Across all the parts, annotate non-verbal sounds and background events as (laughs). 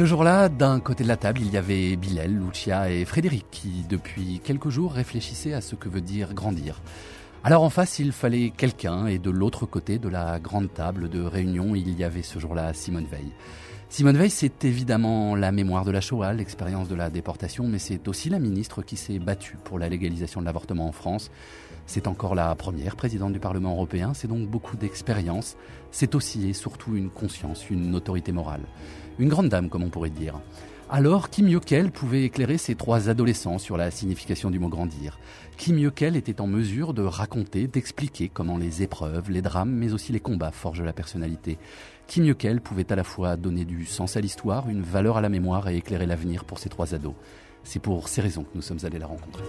Ce jour-là, d'un côté de la table, il y avait Bilal, Lucia et Frédéric qui, depuis quelques jours, réfléchissaient à ce que veut dire grandir. Alors en face, il fallait quelqu'un et de l'autre côté de la grande table de réunion, il y avait ce jour-là Simone Veil. Simone Veil, c'est évidemment la mémoire de la Shoah, l'expérience de la déportation, mais c'est aussi la ministre qui s'est battue pour la légalisation de l'avortement en France. C'est encore la première présidente du Parlement européen, c'est donc beaucoup d'expérience. C'est aussi et surtout une conscience, une autorité morale. Une grande dame, comme on pourrait dire. Alors, qui mieux qu'elle pouvait éclairer ces trois adolescents sur la signification du mot grandir Qui mieux qu'elle était en mesure de raconter, d'expliquer comment les épreuves, les drames, mais aussi les combats forgent la personnalité qui mieux qu'elle pouvait à la fois donner du sens à l'histoire, une valeur à la mémoire et éclairer l'avenir pour ces trois ados C'est pour ces raisons que nous sommes allés la rencontrer.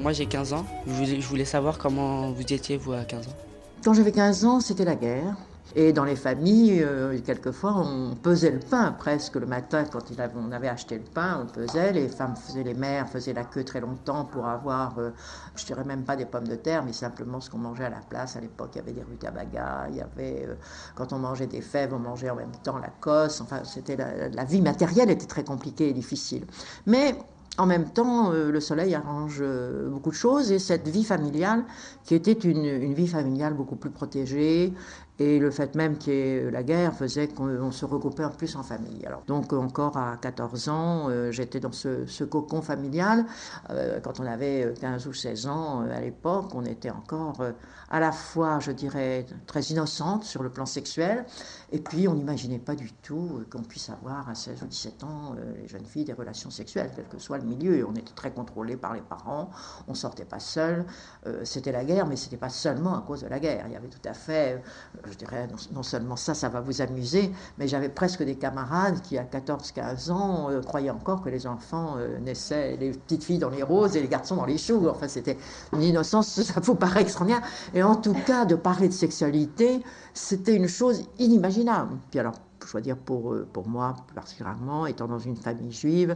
Moi j'ai 15 ans. Je voulais, savoir comment vous étiez vous à 15 ans. Quand j'avais 15 ans, c'était la guerre. Et dans les familles, euh, quelquefois, on pesait le pain presque le matin quand on avait acheté le pain, on pesait. Les femmes faisaient, les mères faisaient la queue très longtemps pour avoir, euh, je dirais même pas des pommes de terre, mais simplement ce qu'on mangeait à la place. À l'époque, il y avait des rutabagas, il y avait, euh, quand on mangeait des fèves, on mangeait en même temps la cosse. Enfin, c'était la, vie matérielle était très compliquée et difficile. Mais en même temps, le soleil arrange beaucoup de choses et cette vie familiale, qui était une, une vie familiale beaucoup plus protégée, et le fait même qu'il y ait la guerre faisait qu'on se regroupait en plus en famille. Alors, donc encore à 14 ans, euh, j'étais dans ce, cocon familial. Euh, quand on avait 15 ou 16 ans euh, à l'époque, on était encore à la fois, je dirais, très innocente sur le plan sexuel, et puis on n'imaginait pas du tout qu'on puisse avoir à 16 ou 17 ans, les jeunes filles, des relations sexuelles, quel que soit le milieu. On était très contrôlés par les parents, on sortait pas seul. c'était la guerre, mais c'était pas seulement à cause de la guerre. Il y avait tout à fait je dirais, non, seulement ça, ça va vous amuser, mais j'avais presque des camarades qui, à 14-15 ans, euh, croyaient encore que les enfants euh, naissaient, les petites filles dans les roses et les garçons dans les choux. Enfin, c'était une innocence, (laughs) ça vous paraît extraordinaire. Et en tout cas, de parler de sexualité, c'était une chose inimaginable. Puis alors, je dois dire pour, euh, pour moi particulièrement, étant dans une famille juive,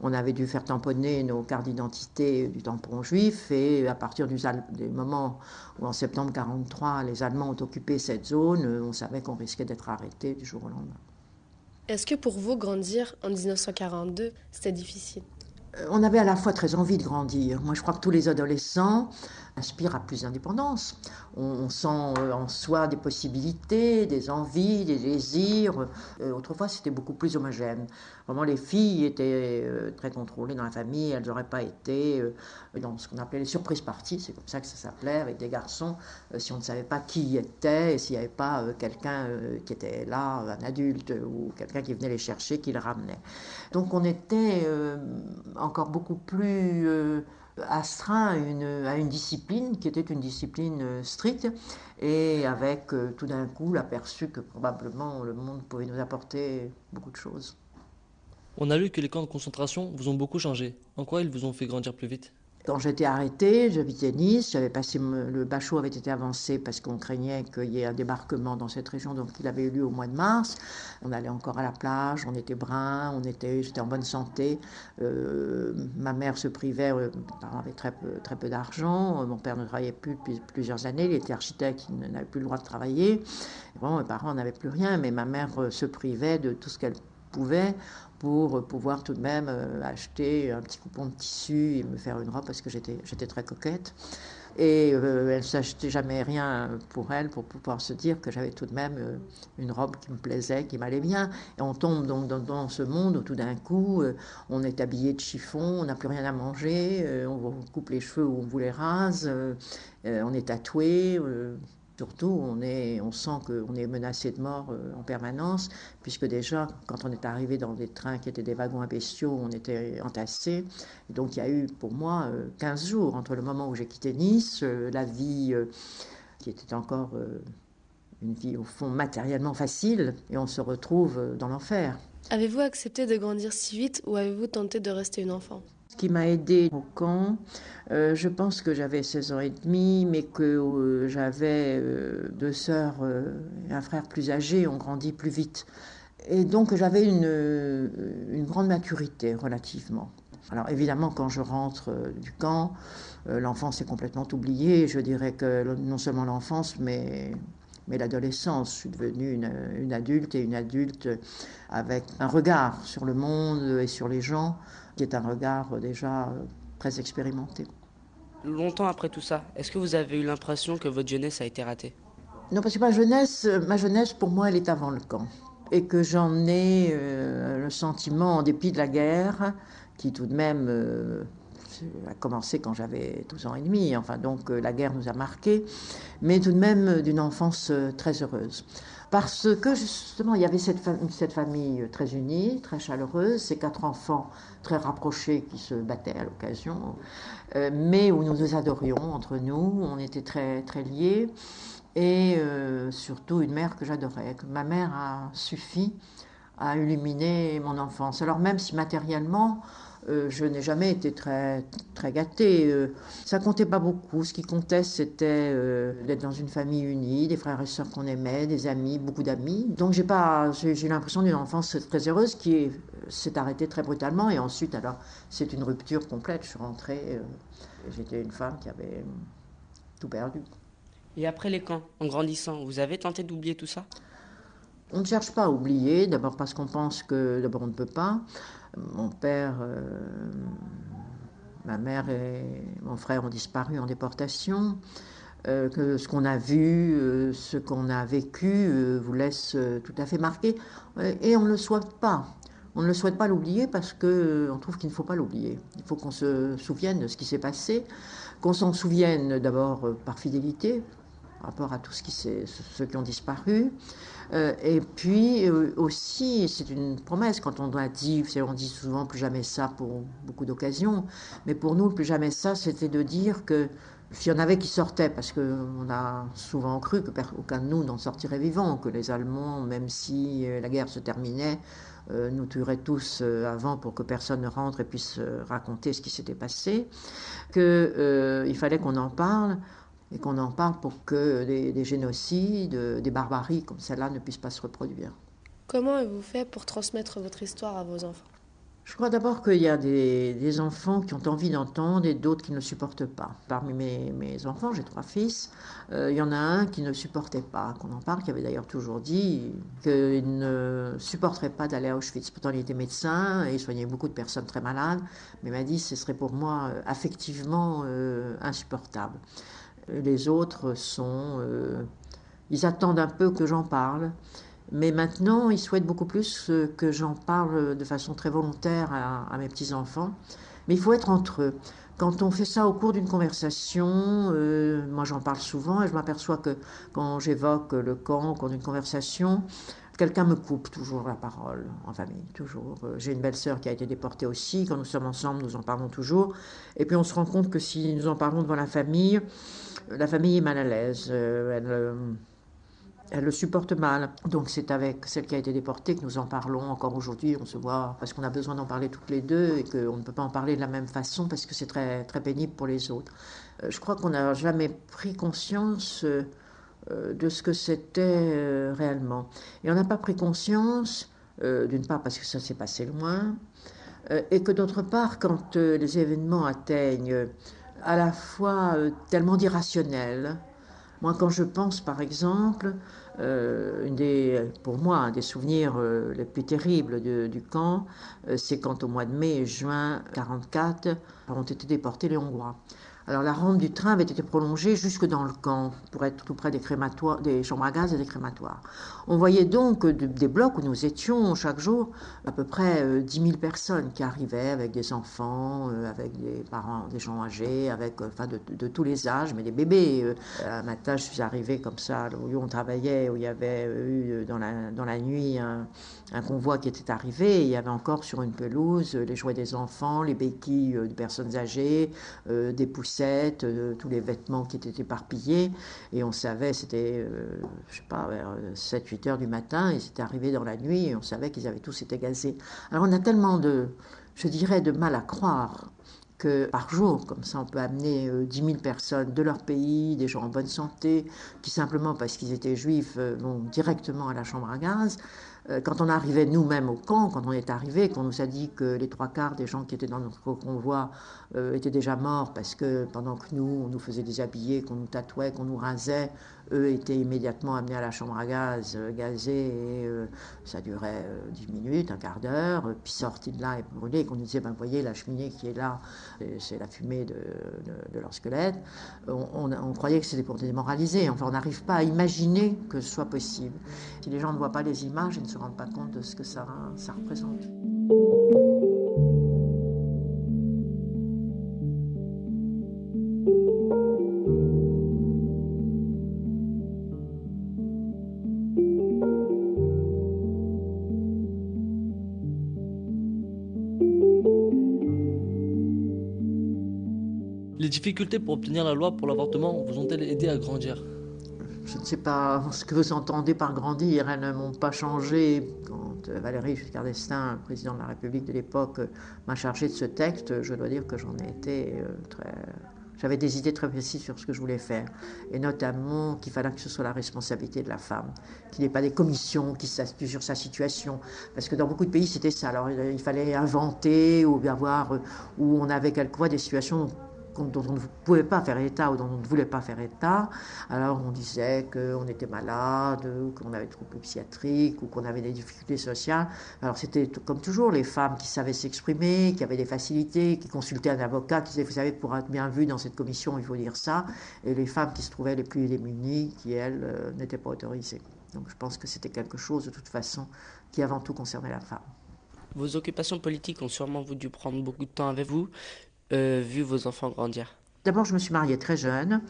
on avait dû faire tamponner nos cartes d'identité du tampon juif et à partir du, des moments où en septembre 1943 les Allemands ont occupé cette zone, euh, on savait qu'on risquait d'être arrêté du jour au lendemain. Est-ce que pour vous, grandir en 1942, c'était difficile? Euh, on avait à la fois très envie de grandir. Moi, je crois que tous les adolescents aspirent à plus d'indépendance. On, sent euh, en soi des possibilités, des envies, des désirs. Euh, autrefois, c'était beaucoup plus homogène. Vraiment, les filles étaient très contrôlées dans la famille. Elles n'auraient pas été dans ce qu'on appelait les surprises parties. C'est comme ça que ça s'appelait, avec des garçons. si on ne savait pas qui était et s'il n'y avait pas quelqu'un qui était là, un adulte ou quelqu'un qui venait les chercher, qui les ramenait. Donc, on était encore beaucoup plus euh, astreint à une, à une, discipline qui était une discipline euh, stricte et avec euh, tout d'un coup l'aperçu que probablement le monde pouvait nous apporter beaucoup de choses. On a lu que les camps de concentration vous ont beaucoup changé. En quoi ils vous ont fait grandir plus vite? Quand j'étais arrêtée, j'habitais Nice, j'avais passé le bachot avait été avancé parce qu'on craignait qu'il y ait un débarquement dans cette région, donc il avait eu lieu au mois de mars. On allait encore à la plage, on était brun, on était, j'étais en bonne santé. Euh, ma mère se privait, euh, avaient très peu, très peu d'argent. Mon père ne travaillait plus depuis plusieurs années, il était architecte, il n'avait plus le droit de travailler. bon, mes parents n'avaient plus rien, mais ma mère euh, se privait de tout ce qu'elle pouvait pour pouvoir tout de même euh, acheter un petit coupon de tissu et me faire une robe parce que j'étais, j'étais très coquette. Et euh, elle ne s'achetait jamais rien pour elle, pour pouvoir se dire que j'avais tout de même euh, une robe qui me plaisait, qui m'allait bien. Et on tombe donc dans, ce monde où tout d'un coup, on est habillé de chiffon, on n'a plus rien à manger, on coupe les cheveux ou on vous les rase, on est tatoué. Surtout, on, est, on sent qu'on est menacé de mort euh, en permanence, puisque déjà, quand on est arrivé dans des trains qui étaient des wagons à bestiaux, on était entassés. donc, il y a eu pour moi 15 euh, jours entre le moment où j'ai quitté Nice, euh, la vie qui était encore une vie au fond matériellement facile, et on se retrouve dans l'enfer. Avez-vous accepté de grandir si vite ou avez-vous tenté de rester une enfant? Ce qui m'a aidé au camp, euh, je pense que j'avais 16 ans et demi, mais que euh, j'avais euh, deux sœurs et un frère plus âgé, on grandit plus vite. Et donc j'avais une, une, grande maturité relativement. Alors évidemment, quand je rentre du camp, l'enfance est complètement oubliée. Je dirais que non seulement l'enfance, mais Mais l'adolescence, je suis devenue une, une, adulte et une adulte avec un regard sur le monde et sur les gens qui est un regard déjà très expérimenté. Longtemps après tout ça, est-ce que vous avez eu l'impression que votre jeunesse a été ratée? Non, parce que ma jeunesse, ma jeunesse, pour moi, elle est avant le camp. Et que j'en ai euh, le sentiment, en dépit de la guerre, qui tout de même euh, a commencé quand j'avais 12 ans et demi, enfin donc euh, la guerre nous a marqués, mais tout de même d'une enfance très heureuse. Parce que justement, il y avait cette, cette famille très unie, très chaleureuse, ces quatre enfants très rapprochés qui se battaient à l'occasion, euh, mais où nous nous adorions entre nous, on était très, très liés, et euh, surtout une mère que j'adorais. Ma mère a suffi à illuminer mon enfance. Alors même si matériellement, euh, je n'ai jamais été très, très gâtée. Euh, ça comptait pas beaucoup. Ce qui comptait, c'était euh, d'être dans une famille unie, des frères et sœurs qu'on aimait, des amis, beaucoup d'amis. Donc j'ai pas, j'ai l'impression d'une enfance très heureuse qui s'est arrêtée très brutalement. Et ensuite, alors, c'est une rupture complète. Je suis rentrée, j'étais une femme qui avait tout perdu. Et après les camps, en grandissant, vous avez tenté d'oublier tout ça? On ne cherche pas à oublier, d'abord parce qu'on pense que d'abord on ne peut pas. Mon père, euh, ma mère et mon frère ont disparu en déportation. Euh, que ce qu'on a vu, euh, ce qu'on a vécu vous laisse tout à fait marqué. Et on ne le souhaite pas. On ne le souhaite pas l'oublier parce qu'on trouve qu'il ne faut pas l'oublier. Il faut qu'on se souvienne de ce qui s'est passé, qu'on s'en souvienne d'abord par fidélité, par rapport à tout ce qui ceux qui ont disparu, euh, et puis euh, aussi, c'est une promesse, quand on a dit, on dit souvent plus jamais ça pour beaucoup d'occasions, mais pour nous, plus jamais ça, c'était de dire que s'il y en avait qui sortaient, parce qu'on a souvent cru qu'aucun de nous n'en sortirait vivant, que les Allemands, même si euh, la guerre se terminait, nous tueraient tous avant pour que personne ne rentre et puisse raconter ce qui s'était passé, qu'il fallait qu'on en parle et qu'on en parle pour que des, génocides, des barbaries comme celle-là ne puissent pas se reproduire. Comment avez-vous fait pour transmettre votre histoire à vos enfants? Je crois d'abord qu'il y a des, enfants qui ont envie d'entendre et d'autres qui ne supportent pas. Parmi mes, enfants, j'ai trois fils, euh, il y en a un qui ne supportait pas qu'on en parle, qui avait d'ailleurs toujours dit qu'il ne supporterait pas d'aller à Auschwitz. Pourtant, il était médecin et il soignait beaucoup de personnes très malades, mais il m'a dit que ce serait pour moi euh, affectivement euh, insupportable les autres sont... Euh, ils attendent un peu que j'en parle. Mais maintenant, ils souhaitent beaucoup plus que j'en parle de façon très volontaire à, mes petits-enfants. Mais il faut être entre eux. Quand on fait ça au cours d'une conversation, euh, moi j'en parle souvent et je m'aperçois que quand j'évoque le camp au cours d'une conversation, quelqu'un me coupe toujours la parole en famille, toujours. Euh, j'ai une belle-sœur qui a été déportée aussi. Quand nous sommes ensemble, nous en parlons toujours. Et puis on se rend compte que si nous en parlons devant la famille, la famille est mal à l'aise. Euh, elle, euh, le supporte mal. Donc c'est avec celle qui a été déportée que nous en parlons encore aujourd'hui. On se voit parce qu'on a besoin d'en parler toutes les deux et qu'on ne peut pas en parler de la même façon parce que c'est très, très pénible pour les autres. Euh, je crois qu'on n'a jamais pris conscience de ce que c'était réellement. Et on n'a pas pris conscience, d'une part parce que ça s'est passé loin, et que d'autre part, quand les événements atteignent à la fois euh, tellement d'irrationnel. Moi, quand je pense, par exemple, euh, pour moi, un des souvenirs euh, les plus terribles du camp, c'est quand au mois de mai et juin 1944 ont été déportés les Hongrois. Alors la rampe du train avait été prolongée jusque dans le camp pour être tout près des, crématoires, des chambres à gaz et des crématoires. On voyait donc des blocs où nous étions chaque jour à peu près 10 euh, 000 personnes qui arrivaient avec des enfants, euh, avec des parents, des gens âgés, avec euh, enfin de, tous les âges, mais des bébés. Un matin, je suis arrivée comme ça, où on travaillait, où il y avait eu dans la, dans la nuit un, convoi qui était arrivé. il y avait encore sur une pelouse les jouets des enfants, les béquilles de personnes âgées, des euh, tous les vêtements qui étaient éparpillés. Et on savait, c'était, euh, je sais pas, vers 7-8 heures du matin, et c'était arrivé dans la nuit, et on savait qu'ils avaient tous été gazés. Alors on a tellement de, je dirais, de mal à croire que par jour, comme ça, on peut amener 10 euh, 000 personnes de leur pays, des gens en bonne santé, qui simplement parce qu'ils étaient juifs vont directement à la chambre à gaz. Euh, quand on arrivait nous-mêmes au camp, quand on est arrivé, qu'on nous a dit que les trois quarts des gens qui étaient dans notre convoi euh, étaient déjà morts parce que pendant que nous, on nous faisait déshabiller, qu'on nous tatouait, qu'on nous rasait, eux étaient immédiatement amenés à la chambre à gaz, gazée, et ça durait 10 minutes, un quart d'heure, puis sortis de là et brûlés, qu'on disait, ben, voyez, la cheminée qui est là, c'est la fumée de, leur squelette. On, on, croyait que c'était pour démoraliser. Enfin, on n'arrive pas à imaginer que ce soit possible. Si les gens ne voient pas les images, ils ne se rendent pas compte de ce que ça, ça représente. Difficultés pour obtenir la loi pour l'avortement vous ont-elles aidé à grandir? Je ne sais pas ce que vous entendez par grandir. Elles ne m'ont pas changé. Quand euh, Valérie Giscard d'Estaing, président de la République de l'époque, euh, m'a chargé de ce texte, je dois dire que j'en ai été euh, très. J'avais des idées très précises sur ce que je voulais faire. Et notamment qu'il fallait que ce soit la responsabilité de la femme, qu'il n'y ait pas des commissions qui s'assument sur sa situation. Parce que dans beaucoup de pays, c'était ça. Alors il fallait inventer ou avoir, où on avait quelquefois des situations dont on ne pouvait pas faire état ou dont on ne voulait pas faire état. Alors on disait qu'on était malade, qu'on avait des troubles psychiatriques ou qu'on avait des difficultés sociales. Alors c'était comme toujours les femmes qui savaient s'exprimer, qui avaient des facilités, qui consultaient un avocat, qui disaient, vous savez, pour être bien vu dans cette commission, il faut dire ça. Et les femmes qui se trouvaient les plus démunies, qui elles euh, n'étaient pas autorisées. Donc je pense que c'était quelque chose de toute façon qui avant tout concernait la femme. Vos occupations politiques ont sûrement dû prendre beaucoup de temps avec vous. Euh, vu vos enfants grandir D'abord, je me suis mariée très jeune,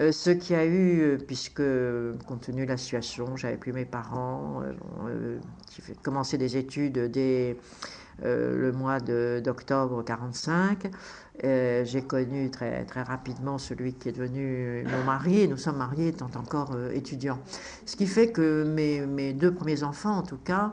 euh, ce qui a eu, euh, puisque compte tenu de la situation, j'avais plus mes parents, qui fait commencer des études dès le mois d'octobre 45. J'ai connu très, très rapidement celui qui est devenu mon mari, et nous sommes mariés étant encore étudiants. Ce qui fait que mes, mes, deux premiers enfants, en tout cas,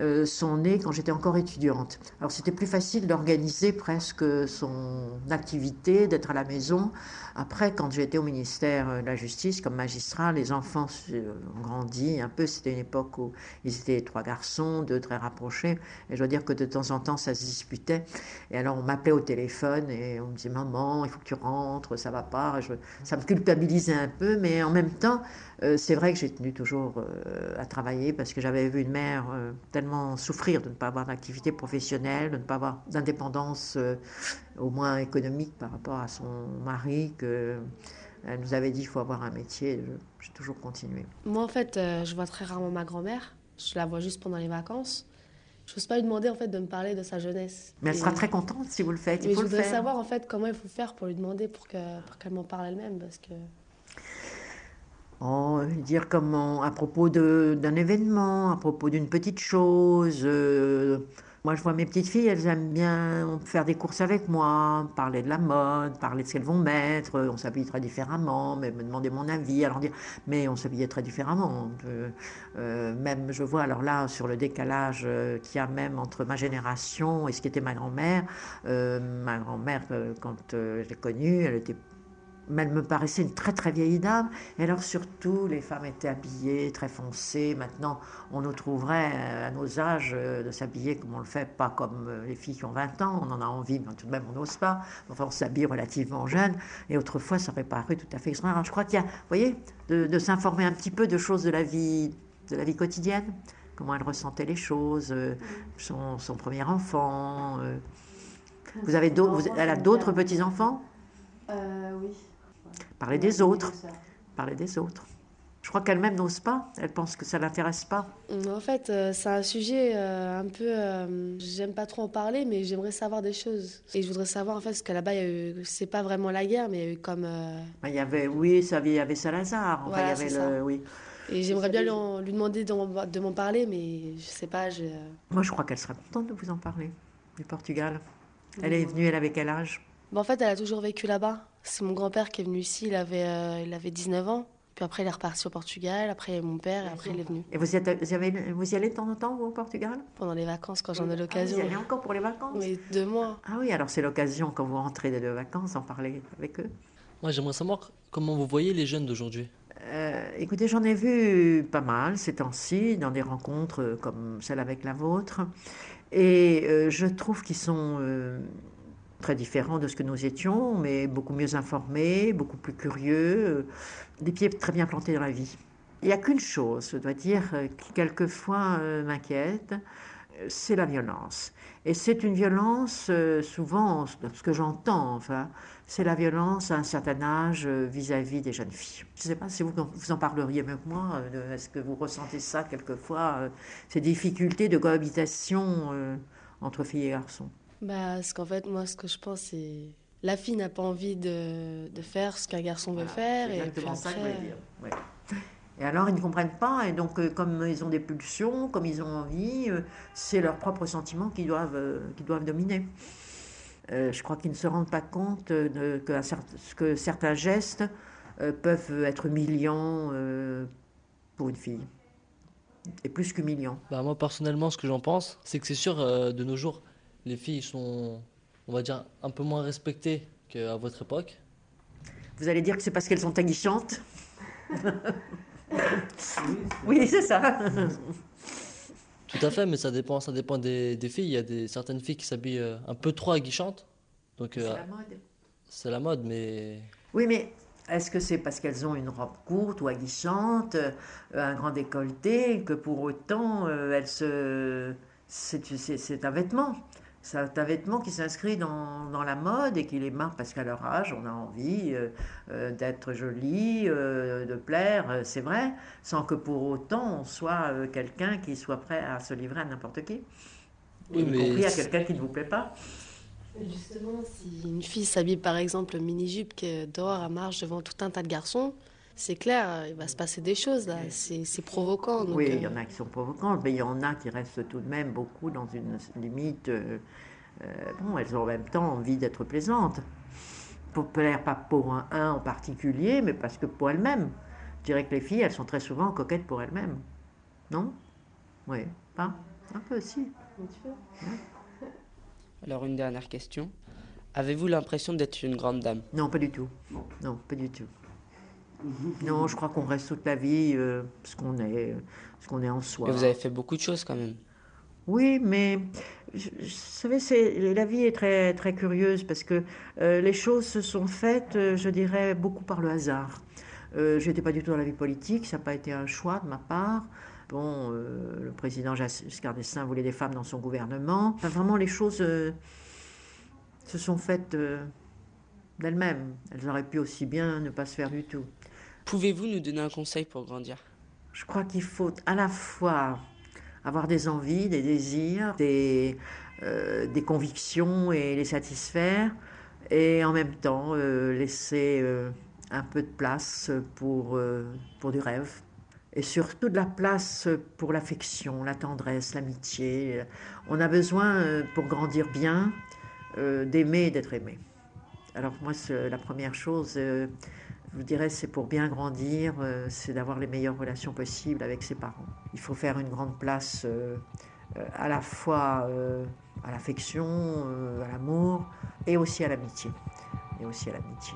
euh, sont nés quand j'étais encore étudiante. Alors c'était plus facile d'organiser presque son activité, d'être à la maison. Après, quand j'étais au ministère de la Justice comme magistrat, les enfants ont grandi un peu. C'était une époque où ils étaient trois garçons, deux très rapprochés. Et je dois dire que de temps en temps, ça se disputait. Et alors on m'appelait au téléphone et on me disait Maman, il faut que tu rentres, ça va pas. ça me culpabilisait un peu, mais en même temps, euh, c'est vrai que j'ai tenu toujours euh, à travailler parce que j'avais vu une mère euh, tellement souffrir de ne pas avoir d'activité professionnelle, de ne pas avoir d'indépendance au moins économique par rapport à son mari que elle nous avait dit qu'il faut avoir un métier. J'ai toujours continué. Moi, en fait, je vois très rarement ma grand-mère. Je la vois juste pendant les vacances. Je n'ose pas lui demander en fait de me parler de sa jeunesse. Mais elle sera très contente si vous le faites. mais je voudrais savoir en fait comment il faut faire pour lui demander pour qu'elle pour m'en parle elle-même parce que. Oh, dire comment, à propos d'un événement, à propos d'une petite chose. Euh, moi, je vois mes petites filles, elles aiment bien faire des courses avec moi, parler de la mode, parler de ce qu'elles vont mettre. On s'habille très différemment, mais me demander mon avis, alors dire, mais on s'habillait très différemment. Euh, même, je vois, alors là, sur le décalage euh, qu'il y a même entre ma génération et ce qui était ma grand-mère. ma grand-mère, quand je l'ai connue, elle était mais elle me paraissait une très très vieille dame. Et alors surtout, les femmes étaient habillées très foncées. Maintenant, on nous trouverait euh, à nos âges euh, de s'habiller comme on le fait, pas comme euh, les filles qui ont 20 ans. On en a envie, mais tout de même, on n'ose pas. Enfin, on s'habille relativement jeune. Et autrefois, ça aurait paru tout à fait extraordinaire. Alors, je crois qu'il y a, vous voyez, de, s'informer un petit peu de choses de la vie, de la vie quotidienne. Comment elle ressentait les choses, son, son, premier enfant. Vous avez d'autres, elle a d'autres petits-enfants? Oui. Parler des autres. Parler des autres. Je crois qu'elle-même n'ose pas. Elle pense que ça l'intéresse pas. En fait, euh, c'est un sujet euh, un peu. Euh, j'aime pas trop en parler, mais j'aimerais savoir des choses. Et je voudrais savoir en fait ce qu'à là-bas, c'est pas vraiment la guerre, mais comme. Bah, il y avait, oui, ça, il y avait Salazar. il y avait le, oui. Et j'aimerais bien lui, demander de m'en parler, mais je sais pas. Je... Moi, je crois qu'elle sera contente de vous en parler du Portugal. Elle est venue, elle avait quel âge? Bah, En fait, elle a toujours vécu là-bas. C'est mon grand-père qui est venu ici, il avait, euh, il avait 19 ans. Puis après, il est reparti au Portugal. Après, mon père, et après, il est venu. Et vous, êtes, vous, avez, vous y allez de temps en temps, vous, au Portugal? Pendant les vacances, quand j'en ai l'occasion. Ah, vous y allez encore pour les vacances? Oui, deux mois. Ah oui, alors c'est l'occasion, quand vous rentrez des deux vacances, d'en parler avec eux. Moi, j'aimerais savoir comment vous voyez les jeunes d'aujourd'hui. Euh, écoutez, j'en ai vu pas mal ces temps-ci, dans des rencontres comme celle avec la vôtre. Et euh, je trouve qu'ils sont très différents de ce que nous étions, mais beaucoup mieux informés, beaucoup plus curieux, des pieds très bien plantés dans la vie. Il n'y a qu'une chose, je dois dire, qui quelquefois m'inquiète, c'est la violence. Et c'est une violence, euh, souvent, ce que j'entends, enfin, c'est la violence à un certain âge euh, vis-à-vis des jeunes filles. Je ne sais pas si vous, vous en parleriez mieux que moi. Euh, est-ce que vous ressentez ça quelquefois, ces difficultés de cohabitation entre filles et garçons? Bah, Parce qu'en fait, moi, ce que je pense, c'est la fille n'a pas envie de, de faire ce qu'un garçon veut faire. C'est exactement ça que je dire. Et alors, ils ne comprennent pas, et donc, euh, comme ils ont des pulsions, comme ils ont envie, euh, c'est leurs propres sentiments qui doivent, euh, qui doivent dominer. je crois qu'ils ne se rendent pas compte de, que, que, certains gestes peuvent être humiliants pour une fille. Et plus qu'humiliants. Bah, moi, personnellement, ce que j'en pense, c'est que c'est sûr, de nos jours, les filles sont, on va dire, un peu moins respectées qu'à votre époque. Vous allez dire que c'est parce qu'elles sont aguichantes (laughs) oui, c'est ça. Tout à fait, mais ça dépend, ça dépend des, filles. Il y a des, certaines filles qui s'habillent euh, un peu trop aguichantes. Donc, c'est euh, la mode. C'est la mode, mais. Oui, mais est-ce que c'est parce qu'elles ont une robe courte ou aguichante, euh, un grand décolleté, que pour autant elles se. C'est un vêtement? C'est un vêtement qui s'inscrit dans, dans, la mode et qui les marque parce qu'à leur âge, on a envie euh, euh, d'être jolie, euh, de plaire, c'est vrai, sans que pour autant on soit quelqu'un qui soit prêt à se livrer à n'importe qui. y compris à quelqu'un qui ne vous plaît pas. Justement, si une fille s'habille par exemple mini-jupe qui dehors à marche devant tout un tas de garçons, c'est clair, il va se passer des choses là, c'est provoquant. oui, il y en a qui sont provocantes, mais il y en a qui restent tout de même beaucoup dans une limite. Euh, euh, bon, elles ont en même temps envie d'être plaisantes. Pour plaire, pas pour un, un en particulier, mais parce que pour elles-mêmes. Je dirais que les filles, elles sont très souvent coquettes pour elles-mêmes. Non? Oui, pas? Un peu aussi. Alors, une dernière question. Avez-vous l'impression d'être une grande dame? Non, pas du tout. Non, pas du tout. Non, je crois qu'on reste toute la vie euh, ce qu'on est, ce qu'on est en soi. Et vous avez fait beaucoup de choses quand même. Oui, mais vous savez, c'est, la vie est très, très curieuse parce que euh, les choses se sont faites, euh, je dirais, beaucoup par le hasard. je n'étais pas du tout dans la vie politique, ça n'a pas été un choix de ma part. Bon, le président Giscard d'Estaing voulait des femmes dans son gouvernement. Enfin, vraiment, les choses se sont faites d'elles-mêmes. Elles auraient pu aussi bien ne pas se faire du tout. Pouvez-vous nous donner un conseil pour grandir? Je crois qu'il faut à la fois avoir des envies, des désirs, des, euh, convictions et les satisfaire, et en même temps euh, laisser euh, un peu de place pour, pour du rêve. Et surtout de la place pour l'affection, la tendresse, l'amitié. On a besoin, pour grandir bien, d'aimer et d'être aimé. Alors moi, la première chose, je vous dirais, c'est pour bien grandir, euh, c'est d'avoir les meilleures relations possibles avec ses parents. Il faut faire une grande place euh, euh, à la fois à l'affection, à l'amour et aussi à l'amitié. Et aussi à l'amitié.